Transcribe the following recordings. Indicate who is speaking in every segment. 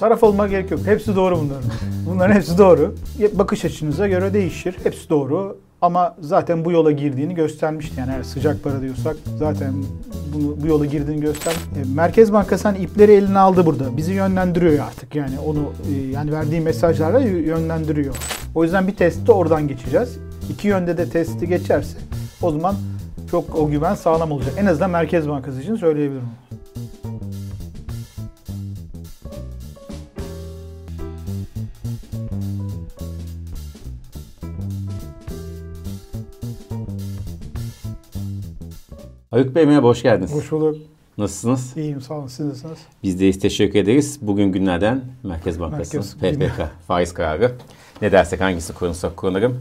Speaker 1: Taraf olma gerek yok. Hepsi doğru bunların. Bunların hepsi doğru. Bakış açınıza göre değişir. Hepsi doğru. Ama zaten bu yola girdiğini göstermişti. Yani eğer sıcak para diyorsak zaten bunu, bu yola girdiğini göster. E, Merkez Bankası hani ipleri eline aldı burada. Bizi yönlendiriyor artık. Yani onu e, yani verdiği mesajlarla yönlendiriyor. O yüzden bir testi oradan geçeceğiz. İki yönde de testi geçerse o zaman çok o güven sağlam olacak. En azından Merkez Bankası için söyleyebilirim.
Speaker 2: Haluk Bey merhaba, hoş geldiniz.
Speaker 1: Hoş bulduk.
Speaker 2: Nasılsınız?
Speaker 1: İyiyim, sağ olun. Siz nasılsınız?
Speaker 2: Biz deyiz, teşekkür ederiz. Bugün günlerden Merkez Bankası, Merkez, PPK faiz kararı. Ne dersek hangisi korunsak korunarım.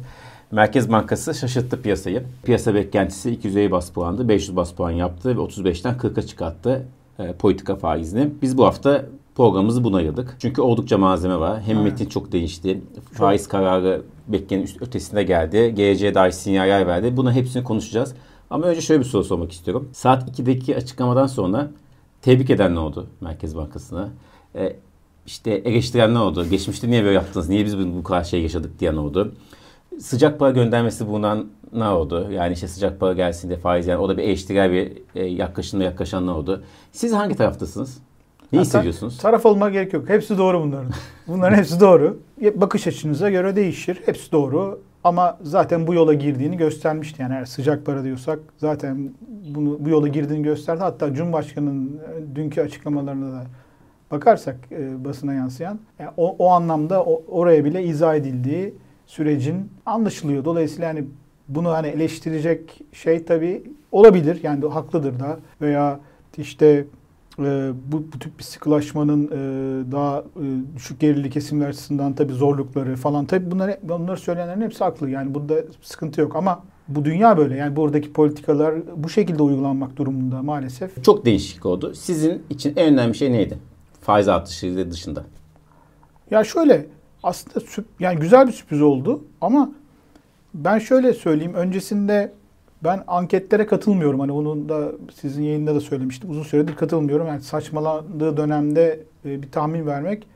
Speaker 2: Merkez Bankası şaşırttı piyasayı. Piyasa beklentisi 250 bas puandı. 500 bas puan yaptı ve 35'ten 40'a çıkarttı e, politika faizini. Biz bu hafta programımızı buna ayırdık. Çünkü oldukça malzeme var. Hem metin çok değişti. Faiz kararı beklenenin ötesinde geldi. Geleceğe dair sinyaller verdi. Buna hepsini konuşacağız. Ama önce şöyle bir soru sormak istiyorum. Saat 2'deki açıklamadan sonra tebrik eden ne oldu Merkez Bankası'na? E, işte eleştiren ne oldu? Geçmişte niye böyle yaptınız? Niye biz bu kadar şey yaşadık diyen oldu? Sıcak para göndermesi bulunan ne oldu? Yani işte sıcak para gelsin de faiz yani o da bir eleştirel bir e, yaklaşımla yaklaşan ne oldu? Siz hangi taraftasınız? Ne hissediyorsunuz?
Speaker 1: Taraf olma gerek yok. Hepsi doğru bunların. Bunların hepsi doğru. Bakış açınıza göre değişir. Hepsi doğru. Ama zaten bu yola girdiğini göstermişti. Yani eğer sıcak para diyorsak zaten bunu bu yola girdiğini gösterdi. Hatta Cumhurbaşkanı'nın e, dünkü açıklamalarına da bakarsak e, basına yansıyan yani o, o anlamda o, oraya bile izah edildiği sürecin anlaşılıyor. Dolayısıyla yani bunu hani eleştirecek şey tabii olabilir. Yani haklıdır da veya işte e, bu, bu tip bir sıkılaşmanın e, daha e, düşük gelirli kesimler açısından tabii zorlukları falan tabii bunlar bunları söyleyenlerin hepsi haklı. Yani burada sıkıntı yok ama bu dünya böyle. Yani buradaki politikalar bu şekilde uygulanmak durumunda maalesef.
Speaker 2: Çok değişik oldu. Sizin için en önemli şey neydi? Faiz artışı dışında.
Speaker 1: Ya şöyle aslında yani güzel bir sürpriz oldu ama ben şöyle söyleyeyim. Öncesinde ben anketlere katılmıyorum. Hani onun da sizin yayında da söylemiştim. Uzun süredir katılmıyorum. Yani saçmaladığı dönemde e, bir tahmin vermek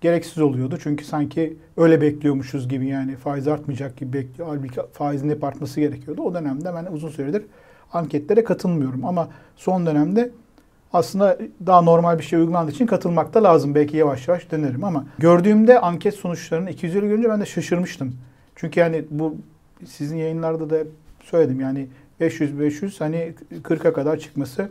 Speaker 1: gereksiz oluyordu. Çünkü sanki öyle bekliyormuşuz gibi yani faiz artmayacak gibi bekliyor. Halbuki faizin hep artması gerekiyordu. O dönemde ben uzun süredir anketlere katılmıyorum. Ama son dönemde aslında daha normal bir şey uygulandığı için katılmak da lazım. Belki yavaş yavaş denerim ama gördüğümde anket sonuçlarını 250 görünce ben de şaşırmıştım. Çünkü yani bu sizin yayınlarda da söyledim. Yani 500-500 hani 40'a kadar çıkması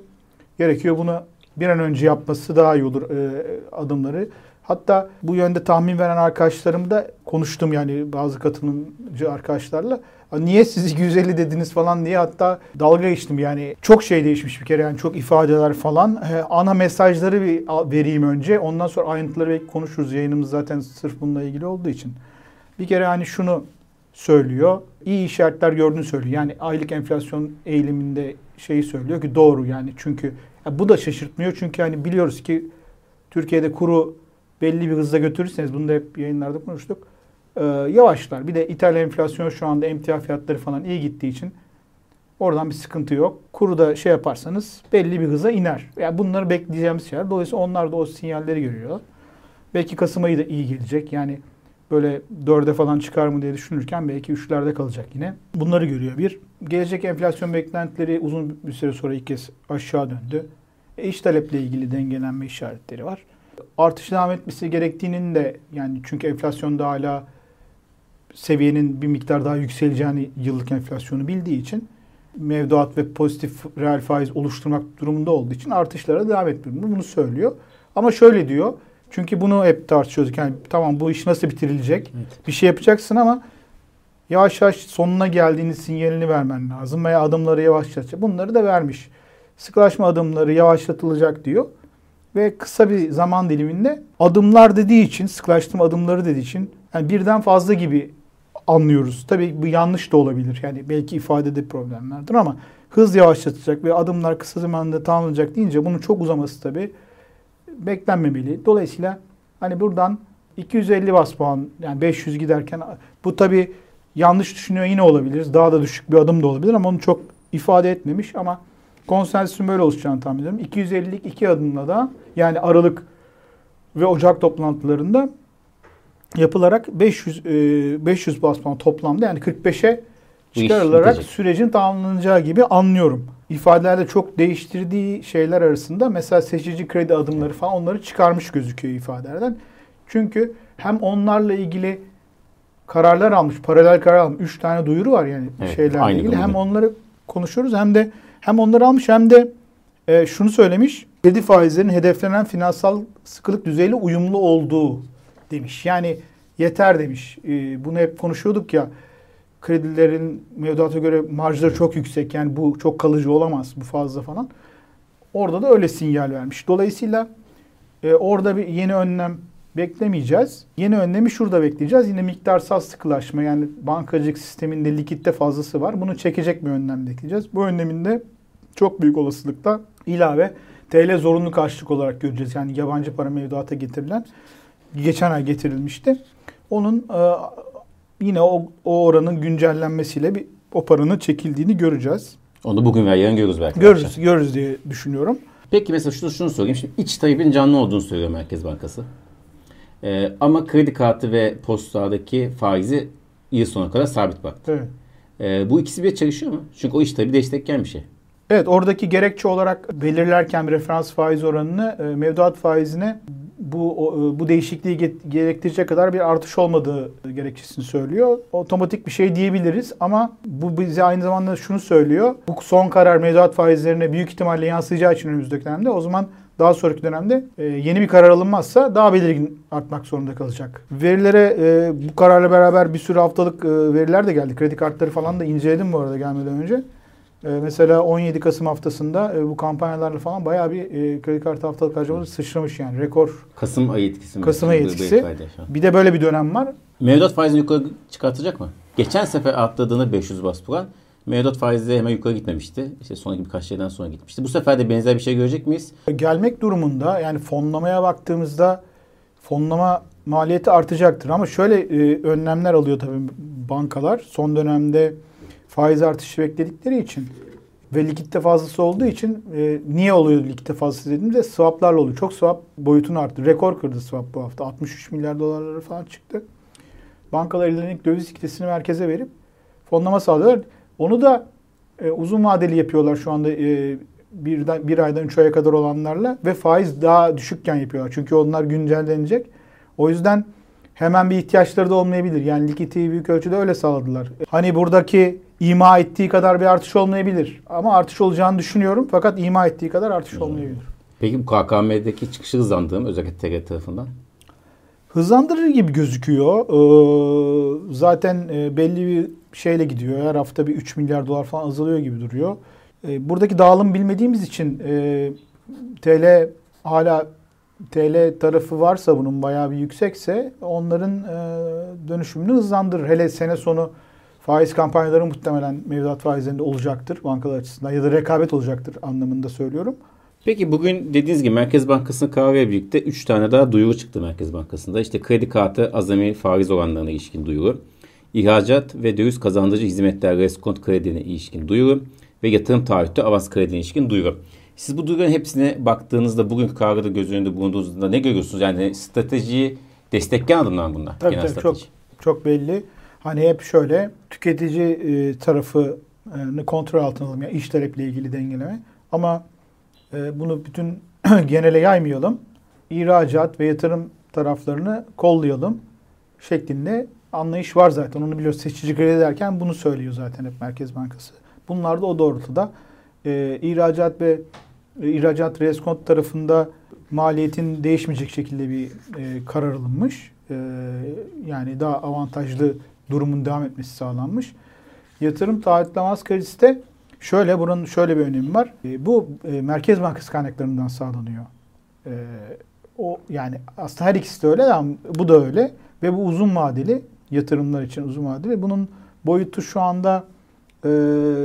Speaker 1: gerekiyor. Bunu bir an önce yapması daha iyi olur e, adımları. Hatta bu yönde tahmin veren arkadaşlarım da konuştum yani bazı katılımcı arkadaşlarla. Niye siz 250 dediniz falan diye hatta dalga geçtim yani. Çok şey değişmiş bir kere yani çok ifadeler falan. E, ana mesajları bir vereyim önce. Ondan sonra ayrıntıları belki konuşuruz. Yayınımız zaten sırf bununla ilgili olduğu için. Bir kere hani şunu söylüyor. İyi işaretler gördüğünü söylüyor. Yani aylık enflasyon eğiliminde şeyi söylüyor ki doğru yani çünkü ya bu da şaşırtmıyor çünkü hani biliyoruz ki Türkiye'de kuru belli bir hızla götürürseniz bunu da hep yayınlarda konuştuk. Ee, yavaşlar. Bir de İtalya enflasyonu şu anda emtia fiyatları falan iyi gittiği için oradan bir sıkıntı yok. Kuru da şey yaparsanız belli bir hıza iner. Yani bunları bekleyeceğimiz şeyler. Dolayısıyla onlar da o sinyalleri görüyor. Belki Kasım ayı da iyi gelecek. Yani böyle dörde falan çıkar mı diye düşünürken belki üçlerde kalacak yine. Bunları görüyor bir. Gelecek enflasyon beklentileri uzun bir süre sonra ilk kez aşağı döndü. E, iş taleple ilgili dengelenme işaretleri var. Artış devam etmesi gerektiğinin de yani çünkü enflasyonda hala seviyenin bir miktar daha yükseleceğini yıllık enflasyonu bildiği için mevduat ve pozitif reel faiz oluşturmak durumunda olduğu için artışlara devam etmiyor. Bunu söylüyor. Ama şöyle diyor. Çünkü bunu hep tartışıyorduk. Yani tamam bu iş nasıl bitirilecek? Evet. Bir şey yapacaksın ama yavaş yavaş sonuna geldiğini sinyalini vermen lazım veya adımları yavaşlatacak. Bunları da vermiş. Sıkılaşma adımları yavaşlatılacak diyor. Ve kısa bir zaman diliminde adımlar dediği için, sıkılaştırma adımları dediği için yani birden fazla gibi anlıyoruz. Tabii bu yanlış da olabilir. Yani belki ifadede problemlerdir ama hız yavaşlatacak ve adımlar kısa zamanda tamamlanacak deyince bunun çok uzaması tabii beklenmemeli. Dolayısıyla hani buradan 250 bas puan yani 500 giderken bu tabi yanlış düşünüyor yine olabiliriz. Daha da düşük bir adım da olabilir ama onu çok ifade etmemiş ama konsensüsün böyle oluşacağını tahmin ediyorum. 250'lik iki adımla da yani Aralık ve Ocak toplantılarında yapılarak 500 500 bas puan toplamda yani 45'e çıkarılarak sürecin tamamlanacağı gibi anlıyorum. İfadelerde çok değiştirdiği şeyler arasında mesela seçici kredi adımları falan onları çıkarmış gözüküyor ifadelerden. Çünkü hem onlarla ilgili kararlar almış, paralel karar almış. Üç tane duyuru var yani evet, şeylerle ilgili. Hem onları konuşuyoruz hem de hem onları almış hem de e, şunu söylemiş. Kredi faizlerinin hedeflenen finansal sıkılık düzeyiyle uyumlu olduğu demiş. Yani yeter demiş. E, bunu hep konuşuyorduk ya. Kredilerin mevduata göre marjları çok yüksek. Yani bu çok kalıcı olamaz. Bu fazla falan. Orada da öyle sinyal vermiş. Dolayısıyla e, orada bir yeni önlem beklemeyeceğiz. Yeni önlemi şurada bekleyeceğiz. Yine miktarsal sıkılaşma yani bankacılık sisteminde likitte fazlası var. Bunu çekecek bir önlem bekleyeceğiz. Bu önleminde çok büyük olasılıkla ilave TL zorunlu karşılık olarak göreceğiz. Yani yabancı para mevduata getirilen geçen ay getirilmişti. Onun e, yine o, o oranın güncellenmesiyle bir o paranın çekildiğini göreceğiz.
Speaker 2: Onu bugün veya yarın görürüz belki.
Speaker 1: Görürüz, görürüz diye düşünüyorum.
Speaker 2: Peki mesela şunu, şunu sorayım. Şimdi iç talebin canlı olduğunu söylüyor Merkez Bankası. Ee, ama kredi kartı ve postadaki faizi yıl sonuna kadar sabit baktı. Evet. Ee, bu ikisi bir çalışıyor mu? Çünkü o iş tabii destekleyen bir şey.
Speaker 1: Evet oradaki gerekçe olarak belirlerken referans faiz oranını e, mevduat faizine bu e, bu değişikliği gerektirecek kadar bir artış olmadığı gerekçesini söylüyor. Otomatik bir şey diyebiliriz ama bu bize aynı zamanda şunu söylüyor. Bu son karar mevduat faizlerine büyük ihtimalle yansıyacağı için önümüzdeki dönemde o zaman daha sonraki dönemde e, yeni bir karar alınmazsa daha belirgin artmak zorunda kalacak. Verilere e, bu kararla beraber bir sürü haftalık veriler de geldi. Kredi kartları falan da inceledim bu arada gelmeden önce. E, mesela 17 Kasım haftasında e, bu kampanyalarla falan bayağı bir e, kredi kartı haftalık harcamaları sıçramış yani rekor.
Speaker 2: Kasım ayı etkisi
Speaker 1: mi? Kasım ayı etkisi. Bir de böyle bir dönem var.
Speaker 2: Mevduat faizini yukarı çıkartacak mı? Geçen sefer atladığını 500 bas puan. Mevduat faizleri hemen yukarı gitmemişti. İşte sonraki birkaç şeyden sonra gitmişti. Bu sefer de benzer bir şey görecek miyiz?
Speaker 1: Gelmek durumunda yani fonlamaya baktığımızda fonlama maliyeti artacaktır. Ama şöyle e, önlemler alıyor tabii bankalar. Son dönemde faiz artışı bekledikleri için ve likitte fazlası olduğu için e, niye oluyor likitte fazlası dediğimde swaplarla oluyor. Çok swap boyutunu arttı. Rekor kırdı swap bu hafta. 63 milyar dolarları falan çıktı. Bankalar ellerindeki döviz kitlesini merkeze verip fonlama sağlıyorlar. Onu da e, uzun vadeli yapıyorlar şu anda e, birden, bir aydan üç aya kadar olanlarla ve faiz daha düşükken yapıyorlar. Çünkü onlar güncellenecek. O yüzden hemen bir ihtiyaçları da olmayabilir. Yani likiditeyi büyük ölçüde öyle sağladılar. Hani buradaki ima ettiği kadar bir artış olmayabilir. Ama artış olacağını düşünüyorum. Fakat ima ettiği kadar artış olmayabilir.
Speaker 2: Peki bu KKM'deki çıkışı hızlandığım özellikle TG tarafından?
Speaker 1: hızlandırır gibi gözüküyor. Ee, zaten e, belli bir şeyle gidiyor. Her hafta bir 3 milyar dolar falan azalıyor gibi duruyor. Ee, buradaki dağılım bilmediğimiz için e, TL hala TL tarafı varsa bunun bayağı bir yüksekse onların e, dönüşümünü hızlandırır. Hele sene sonu faiz kampanyaları muhtemelen mevduat faizlerinde olacaktır bankalar açısından ya da rekabet olacaktır anlamında söylüyorum.
Speaker 2: Peki bugün dediğiniz gibi Merkez Bankası'nın kararıyla birlikte 3 tane daha duyuru çıktı Merkez Bankası'nda. İşte kredi kartı azami faiz oranlarına ilişkin duyuru, ihracat ve döviz kazandırıcı hizmetler reskont kredine ilişkin duyuru ve yatırım taahhütü avans kredine ilişkin duyuru. Siz bu duyuruların hepsine baktığınızda bugünkü kararı göz önünde bulunduğunuzda ne görüyorsunuz? Yani stratejiyi destekleyen adımlar bunlar.
Speaker 1: Tabii, genel tabii strateji. çok, çok belli. Hani hep şöyle tüketici e, tarafını kontrol altına alalım. Yani iş taleple ilgili dengeleme. Ama ee, bunu bütün genele yaymayalım. İhracat ve yatırım taraflarını kollayalım şeklinde anlayış var zaten. Onu biliyoruz. Seçici kredi derken bunu söylüyor zaten hep Merkez Bankası. Bunlar da o doğrultuda. Ee, ihracat ve e, ihracat reskont tarafında maliyetin değişmeyecek şekilde bir e, karar alınmış. E, yani daha avantajlı durumun devam etmesi sağlanmış. Yatırım taahhütlemez kredisi de Şöyle bunun şöyle bir önemi var. E, bu e, Merkez Bankası kaynaklarından sağlanıyor. E, o yani aslında her ikisi de öyle ama bu da öyle ve bu uzun vadeli yatırımlar için uzun vadeli. Bunun boyutu şu anda e,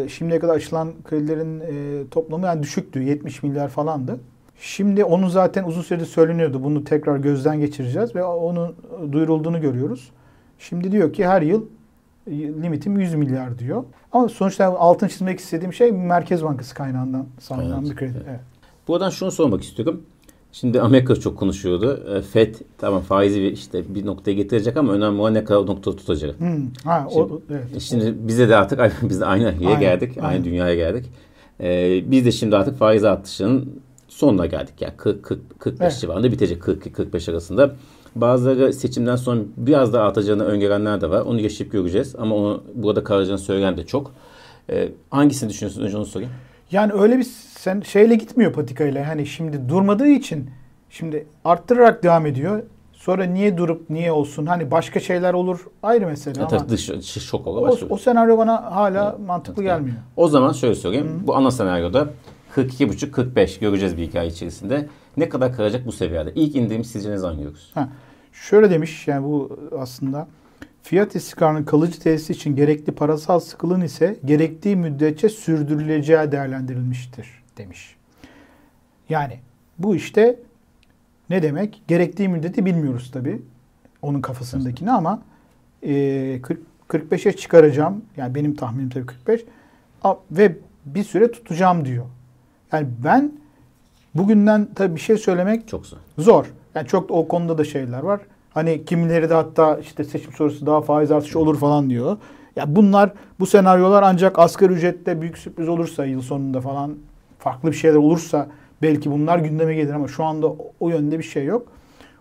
Speaker 1: şimdiye kadar açılan kredilerin e, toplamı yani düşüktü. 70 milyar falandı. Şimdi onu zaten uzun süredir söyleniyordu. Bunu tekrar gözden geçireceğiz ve onun duyurulduğunu görüyoruz. Şimdi diyor ki her yıl limitim 100 milyar diyor. Ama sonuçta altın çizmek istediğim şey Merkez Bankası kaynağından sağlanan evet, bir kredi. Evet.
Speaker 2: Buradan şunu sormak istiyorum. Şimdi Amerika çok konuşuyordu. E, FED tamam faizi işte bir noktaya getirecek ama önemli olan ne kadar o noktada tutacak.
Speaker 1: Hmm. Ha,
Speaker 2: şimdi,
Speaker 1: o, evet.
Speaker 2: şimdi bize de artık biz de aynı yere aynen, geldik. Aynı aynen. dünyaya geldik. Ee, biz de şimdi artık faiz artışının sonuna geldik. Yani 40 40 45 evet. civarında bitecek 40 45 arasında. Bazıları seçimden sonra biraz daha artacağını öngörenler de var. Onu yaşayıp göreceğiz. Ama onu burada kalacağını söyleyen de çok. Ee, hangisini düşünüyorsunuz? Önce onu sorayım.
Speaker 1: Yani öyle bir sen şeyle gitmiyor patikayla. Hani şimdi durmadığı için şimdi arttırarak devam ediyor. Sonra niye durup niye olsun? Hani başka şeyler olur ayrı mesele
Speaker 2: e, ama. Dış, dış şok olur.
Speaker 1: O, o senaryo bana hala evet, mantıklı evet. gelmiyor.
Speaker 2: O zaman şöyle söyleyeyim. Hı. Bu ana senaryoda 42,5-45 göreceğiz bir hikaye içerisinde. Ne kadar kalacak bu seviyede? İlk indiğimiz sizce ne zaman görürüz?
Speaker 1: Ha. Şöyle demiş yani bu aslında fiyat istikrarının kalıcı tesisi için gerekli parasal sıkılığın ise gerektiği müddetçe sürdürüleceği değerlendirilmiştir demiş. Yani bu işte ne demek? Gerektiği müddeti bilmiyoruz tabi. Onun kafasındakini ama e, 40, 45'e çıkaracağım. Yani benim tahminim tabii 45. Ve bir süre tutacağım diyor. Yani ben bugünden tabii bir şey söylemek
Speaker 2: çok zor.
Speaker 1: Zor. Yani çok o konuda da şeyler var. Hani kimileri de hatta işte seçim sonrası daha faiz artışı olur falan diyor. Ya bunlar bu senaryolar ancak asgari ücrette büyük sürpriz olursa yıl sonunda falan farklı bir şeyler olursa belki bunlar gündeme gelir ama şu anda o yönde bir şey yok.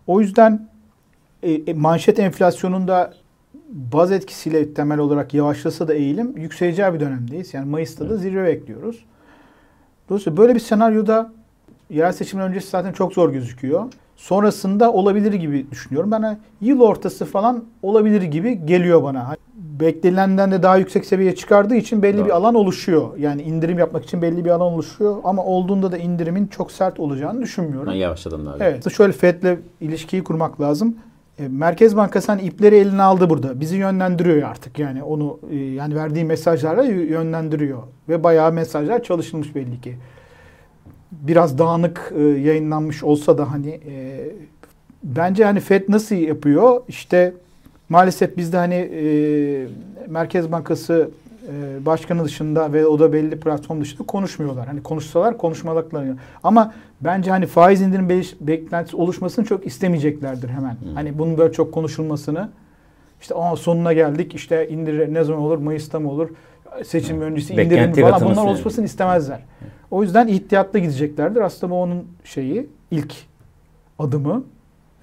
Speaker 1: O yüzden e, e, manşet enflasyonunda baz etkisiyle temel olarak yavaşlasa da eğilim yükseleceği bir dönemdeyiz. Yani Mayıs'ta da zirve bekliyoruz. Dolayısıyla böyle bir senaryoda yerel seçimler öncesi zaten çok zor gözüküyor. Sonrasında olabilir gibi düşünüyorum. Ben yıl ortası falan olabilir gibi geliyor bana. Hani beklenenden de daha yüksek seviyeye çıkardığı için belli evet. bir alan oluşuyor. Yani indirim yapmak için belli bir alan oluşuyor. Ama olduğunda da indirimin çok sert olacağını düşünmüyorum.
Speaker 2: Ben yavaşladım abi.
Speaker 1: Evet. Şöyle FED'le ilişkiyi kurmak lazım. E, Merkez Bankası hani ipleri eline aldı burada. Bizi yönlendiriyor artık yani onu e, yani verdiği mesajlarla yönlendiriyor ve bayağı mesajlar çalışılmış belli ki. Biraz dağınık e, yayınlanmış olsa da hani bence hani Fed nasıl yapıyor? İşte maalesef bizde hani Merkez Bankası başkanı dışında ve o da belli platform dışında konuşmuyorlar. Hani konuşsalar konuşmalıklarını. Ama bence hani faiz indirim beklentisi oluşmasını çok istemeyeceklerdir hemen. Hmm. Hani bunun böyle çok konuşulmasını. İşte Aa, sonuna geldik. İşte indir ne zaman olur? Mayıs'ta mı olur? Seçim hmm. öncesi indirim falan bunlar yani. oluşmasını istemezler. Hmm. O yüzden ihtiyatlı gideceklerdir. Aslında bu onun şeyi ilk adımı.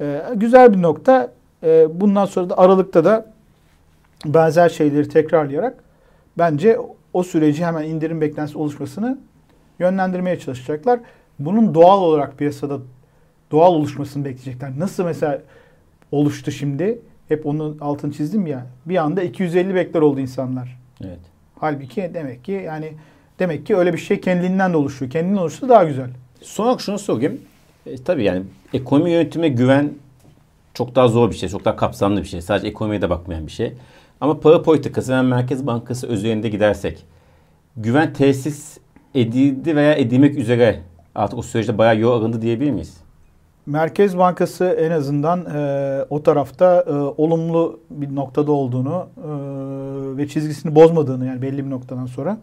Speaker 1: Ee, güzel bir nokta. Ee, bundan sonra da Aralık'ta da benzer şeyleri tekrarlayarak bence o süreci hemen indirim beklentisi oluşmasını yönlendirmeye çalışacaklar. Bunun doğal olarak piyasada doğal oluşmasını bekleyecekler. Nasıl mesela oluştu şimdi? Hep onun altını çizdim ya. Bir anda 250 bekler oldu insanlar.
Speaker 2: Evet.
Speaker 1: Halbuki demek ki yani demek ki öyle bir şey kendinden de oluşuyor. Kendinden oluştu daha güzel.
Speaker 2: Son olarak şunu sorayım. E, tabii yani ekonomi yönetime güven çok daha zor bir şey. Çok daha kapsamlı bir şey. Sadece ekonomiye de bakmayan bir şey. Ama para politikası ve Merkez Bankası üzerinde gidersek güven tesis edildi veya edilmek üzere artık o süreçte bayağı yol alındı diyebilir miyiz?
Speaker 1: Merkez Bankası en azından e, o tarafta e, olumlu bir noktada olduğunu e, ve çizgisini bozmadığını yani belli bir noktadan sonra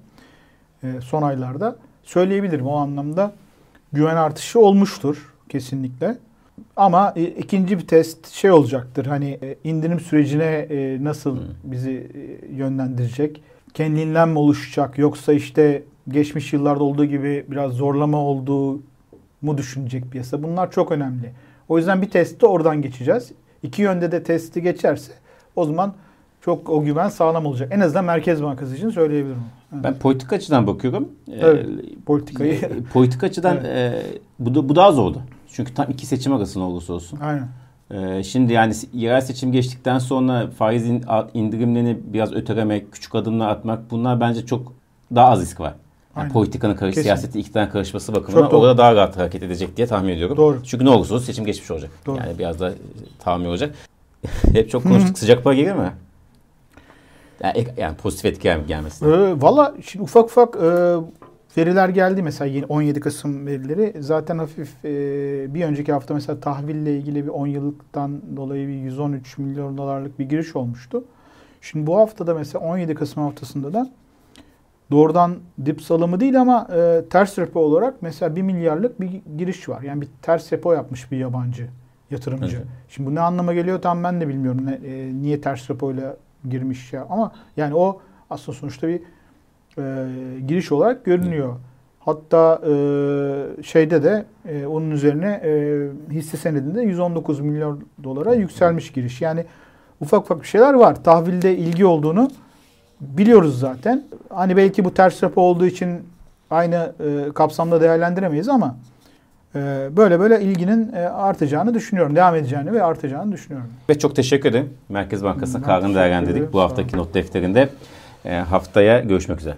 Speaker 1: e, son aylarda söyleyebilirim. O anlamda güven artışı olmuştur kesinlikle. Ama e, ikinci bir test şey olacaktır. Hani e, indirim sürecine e, nasıl hmm. bizi yönlendirecek? Kendinden mi oluşacak yoksa işte geçmiş yıllarda olduğu gibi biraz zorlama olduğu mu düşünecek piyasa? Bunlar çok önemli. O yüzden bir testi oradan geçeceğiz. İki yönde de testi geçerse o zaman çok o güven sağlam olacak. En azından Merkez Bankası için söyleyebilirim.
Speaker 2: Evet. Ben politik açıdan bakıyorum.
Speaker 1: Evet, ee, politikayı.
Speaker 2: politik açıdan evet. e, bu, da, bu daha zordu. Çünkü tam iki seçim arasında olursa olsun.
Speaker 1: Aynen.
Speaker 2: Ee, şimdi yani yerel seçim geçtikten sonra faiz indirimlerini biraz ötelemek, küçük adımlar atmak bunlar bence çok daha az risk var. Yani politikanın karış, siyaseti iktidarın karışması bakımından orada daha rahat hareket edecek diye tahmin ediyorum.
Speaker 1: Doğru.
Speaker 2: Çünkü ne olursa olsun seçim geçmiş olacak. Doğru. Yani biraz da tahmin olacak. Hep çok konuştuk. Sıcak para gelir mi? Yani, yani pozitif etki gelmesi.
Speaker 1: Ee, Valla şimdi ufak ufak e, veriler geldi mesela 17 Kasım verileri. Zaten hafif e, bir önceki hafta mesela tahville ilgili bir 10 yıllıktan dolayı bir 113 milyon dolarlık bir giriş olmuştu. Şimdi bu haftada mesela 17 Kasım haftasında da doğrudan dip salımı değil ama e, ters repo olarak mesela 1 milyarlık bir giriş var. Yani bir ters repo yapmış bir yabancı yatırımcı.
Speaker 2: Evet.
Speaker 1: Şimdi bu ne anlama geliyor tam ben de bilmiyorum. Ne, e, niye ters repo ile girmiş ya. Ama yani o aslında sonuçta bir e, giriş olarak görünüyor. Hatta e, şeyde de e, onun üzerine e, hisse senedinde 119 milyon dolara yükselmiş giriş. Yani ufak ufak bir şeyler var. Tahvilde ilgi olduğunu biliyoruz zaten. Hani belki bu ters repo olduğu için aynı e, kapsamda değerlendiremeyiz ama e, böyle böyle ilginin e, artacağını düşünüyorum. Devam edeceğini ve artacağını düşünüyorum.
Speaker 2: Ve çok teşekkür ederim. Merkez Bankası'nın
Speaker 1: Ben
Speaker 2: kararını değerlendirdik bu haftaki not defterinde. E, haftaya görüşmek üzere.